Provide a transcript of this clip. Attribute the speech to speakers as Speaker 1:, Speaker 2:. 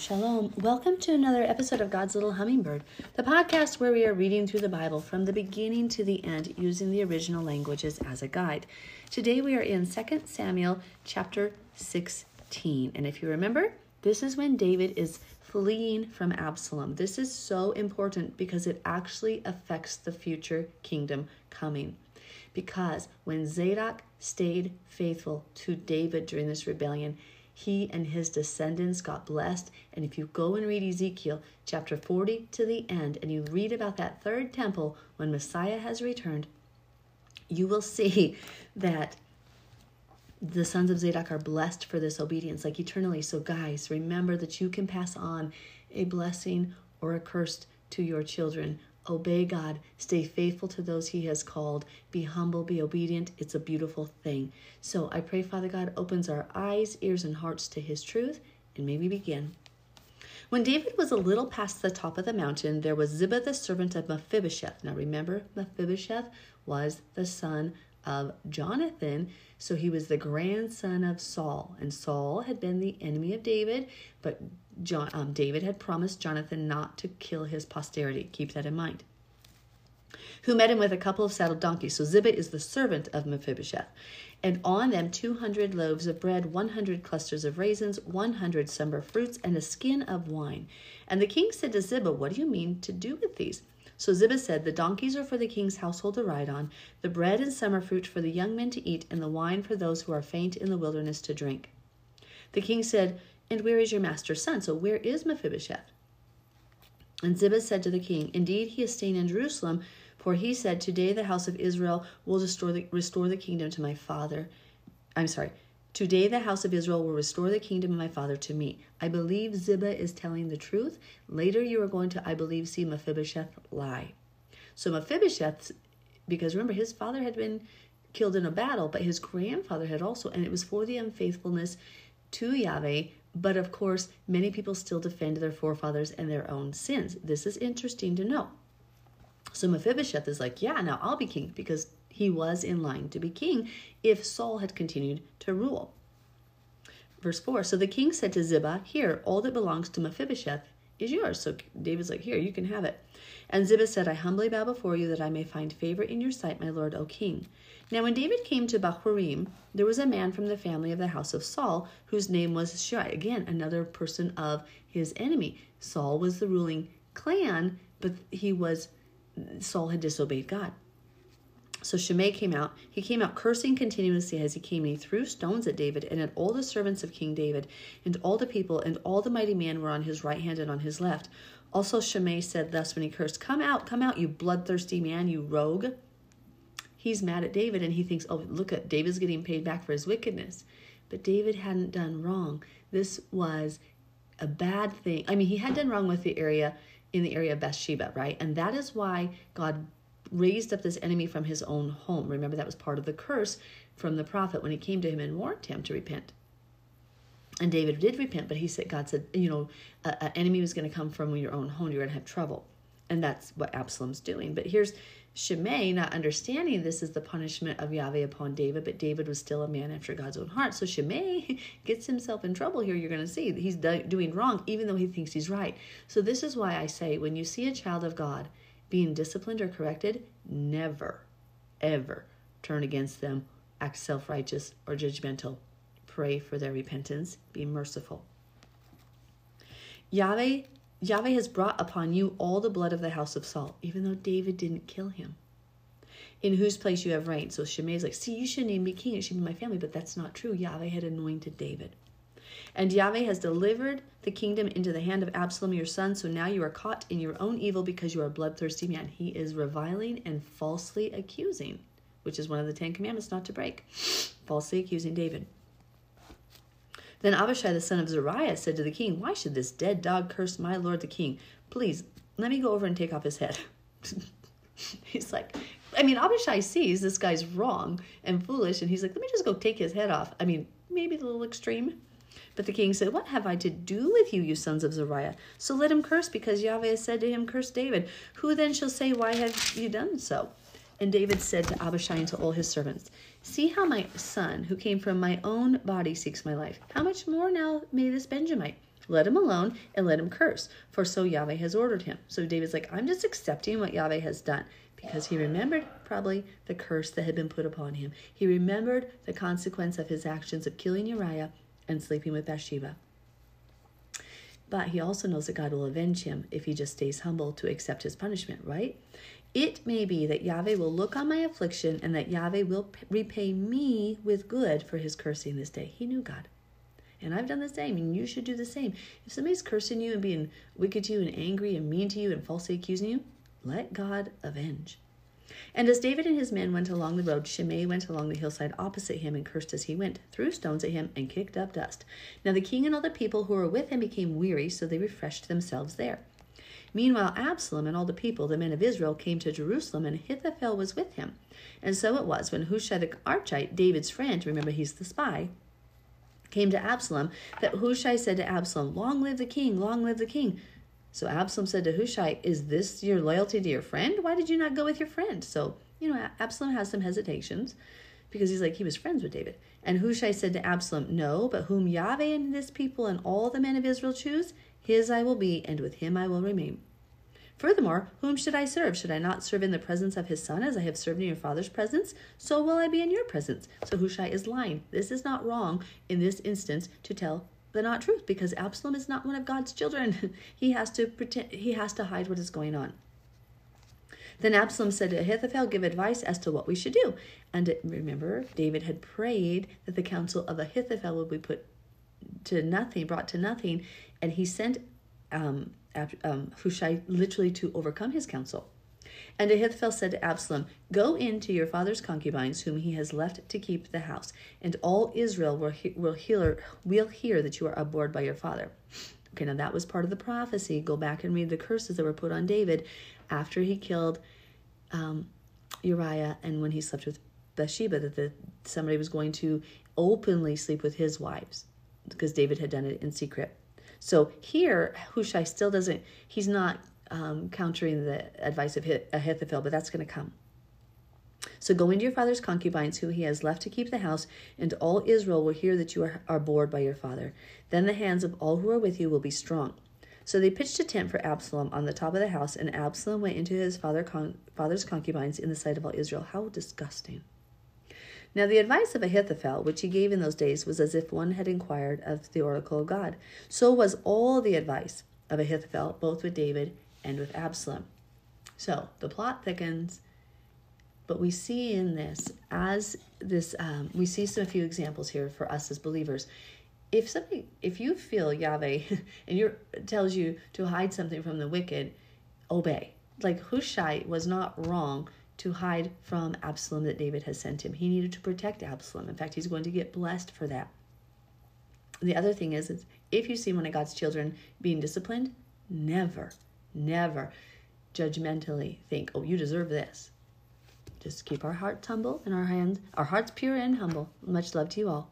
Speaker 1: Shalom. Welcome to another episode of God's Little Hummingbird, the podcast where we are reading through the Bible from the beginning to the end using the original languages as a guide. Today we are in 2 Samuel chapter 16. And if you remember, this is when David is fleeing from Absalom. This is so important because it actually affects the future kingdom coming. Because when Zadok stayed faithful to David during this rebellion, he and his descendants got blessed. And if you go and read Ezekiel chapter 40 to the end and you read about that third temple when Messiah has returned, you will see that the sons of Zadok are blessed for this obedience, like eternally. So, guys, remember that you can pass on a blessing or a curse to your children Obey God, stay faithful to those He has called, be humble, be obedient. It's a beautiful thing. So I pray, Father God, opens our eyes, ears, and hearts to His truth, and may we begin. When David was a little past the top of the mountain, there was Ziba the servant of Mephibosheth. Now remember, Mephibosheth was the son of Jonathan. So he was the grandson of Saul. And Saul had been the enemy of David, but John, um, David had promised Jonathan not to kill his posterity. Keep that in mind. Who met him with a couple of saddled donkeys. So Ziba is the servant of Mephibosheth. And on them 200 loaves of bread, 100 clusters of raisins, 100 summer fruits, and a skin of wine. And the king said to Ziba, What do you mean to do with these? So Ziba said, The donkeys are for the king's household to ride on, the bread and summer fruit for the young men to eat, and the wine for those who are faint in the wilderness to drink. The king said, And where is your master's son? So where is Mephibosheth? And Ziba said to the king, Indeed, he is staying in Jerusalem, for he said, Today the house of Israel will restore the, restore the kingdom to my father. I'm sorry. Today the house of Israel will restore the kingdom of my father to me. I believe Ziba is telling the truth. Later you are going to, I believe, see Mephibosheth lie. So Mephibosheth, because remember, his father had been killed in a battle, but his grandfather had also, and it was for the unfaithfulness to Yahweh. But of course, many people still defend their forefathers and their own sins. This is interesting to know. So Mephibosheth is like, yeah, now I'll be king because he was in line to be king if Saul had continued to rule. Verse 4 So the king said to Ziba, Here, all that belongs to Mephibosheth is yours. So David's like, Here, you can have it. And Ziba said, I humbly bow before you that I may find favor in your sight, my lord, O king. Now, when David came to Bahurim, there was a man from the family of the house of Saul whose name was Shimei. Again, another person of his enemy. Saul was the ruling clan, but he was, Saul had disobeyed God. So Shimei came out. He came out cursing continuously as he came, and he threw stones at David and at all the servants of King David, and all the people, and all the mighty men were on his right hand and on his left. Also Shimei said thus when he cursed, Come out, come out, you bloodthirsty man, you rogue. He's mad at David and he thinks, Oh, look at David's getting paid back for his wickedness. But David hadn't done wrong. This was a bad thing. I mean, he had done wrong with the area in the area of Bathsheba, right? And that is why God raised up this enemy from his own home. Remember, that was part of the curse from the prophet when he came to him and warned him to repent. And David did repent, but he said, God said, you know, an enemy was going to come from your own home. You're going to have trouble. And that's what Absalom's doing. But here's Shimei not understanding this is the punishment of Yahweh upon David, but David was still a man after God's own heart. So Shimei gets himself in trouble here. You're going to see he's doing wrong, even though he thinks he's right. So this is why I say when you see a child of God being disciplined or corrected, never, ever turn against them, act self righteous or judgmental. Pray for their repentance. Be merciful. Yahweh, Yahweh has brought upon you all the blood of the house of Saul, even though David didn't kill him. In whose place you have reigned. So Shimei is like, see, you shouldn't even be king. It should be my family. But that's not true. Yahweh had anointed David. And Yahweh has delivered the kingdom into the hand of Absalom your son, so now you are caught in your own evil because you are a bloodthirsty man. He is reviling and falsely accusing, which is one of the Ten Commandments not to break, falsely accusing David. Then Abishai the son of Zeruiah said to the king, Why should this dead dog curse my lord the king? Please, let me go over and take off his head. he's like, I mean, Abishai sees this guy's wrong and foolish, and he's like, Let me just go take his head off. I mean, maybe a little extreme. But the king said, What have I to do with you, you sons of Zeruiah? So let him curse, because Yahweh has said to him, Curse David. Who then shall say, Why have you done so? And David said to Abishai and to all his servants, See how my son, who came from my own body, seeks my life. How much more now may this Benjamite? Let him alone and let him curse, for so Yahweh has ordered him. So David's like, I'm just accepting what Yahweh has done because he remembered probably the curse that had been put upon him. He remembered the consequence of his actions of killing Uriah and sleeping with Bathsheba. But he also knows that God will avenge him if he just stays humble to accept his punishment, right? It may be that Yahweh will look on my affliction and that Yahweh will repay me with good for his cursing this day. He knew God. And I've done the same, and you should do the same. If somebody's cursing you and being wicked to you and angry and mean to you and falsely accusing you, let God avenge. And as David and his men went along the road, Shimei went along the hillside opposite him and cursed as he went, threw stones at him, and kicked up dust. Now the king and all the people who were with him became weary, so they refreshed themselves there. Meanwhile, Absalom and all the people, the men of Israel, came to Jerusalem, and Ahithophel was with him. And so it was when Hushai the Archite, David's friend, remember he's the spy, came to Absalom, that Hushai said to Absalom, Long live the king, long live the king. So Absalom said to Hushai, Is this your loyalty to your friend? Why did you not go with your friend? So, you know, Absalom has some hesitations because he's like, he was friends with David. And Hushai said to Absalom, No, but whom Yahweh and this people and all the men of Israel choose, his I will be, and with him I will remain. Furthermore, whom should I serve? Should I not serve in the presence of his son as I have served in your father's presence? So will I be in your presence. So Hushai is lying. This is not wrong in this instance to tell the not truth because Absalom is not one of God's children. he has to pretend he has to hide what is going on. Then Absalom said to Ahithophel, Give advice as to what we should do. And remember, David had prayed that the counsel of Ahithophel would be put to nothing, brought to nothing, and he sent um, um, Hushai literally to overcome his counsel. And Ahithophel said to Absalom, Go in to your father's concubines, whom he has left to keep the house, and all Israel will, he- will, hear, will hear that you are abhorred by your father. Okay, now that was part of the prophecy. Go back and read the curses that were put on David after he killed um, Uriah and when he slept with Bathsheba, that the, somebody was going to openly sleep with his wives because David had done it in secret. So here, Hushai still doesn't, he's not um, countering the advice of Ahithophel, but that's going to come. So go into your father's concubines, who he has left to keep the house, and all Israel will hear that you are, are bored by your father. Then the hands of all who are with you will be strong. So they pitched a tent for Absalom on the top of the house, and Absalom went into his father con- father's concubines in the sight of all Israel. How disgusting. Now, the advice of Ahithophel, which he gave in those days, was as if one had inquired of the oracle of God. So was all the advice of Ahithophel, both with David and with Absalom. So the plot thickens, but we see in this, as this, um, we see some few examples here for us as believers. If something, if you feel Yahweh and you tells you to hide something from the wicked, obey. Like Hushai was not wrong to hide from Absalom that David has sent him. He needed to protect Absalom. In fact, he's going to get blessed for that. The other thing is, is if you see one of God's children being disciplined, never Never judgmentally think, oh, you deserve this. Just keep our hearts humble and our hands, our hearts pure and humble. Much love to you all.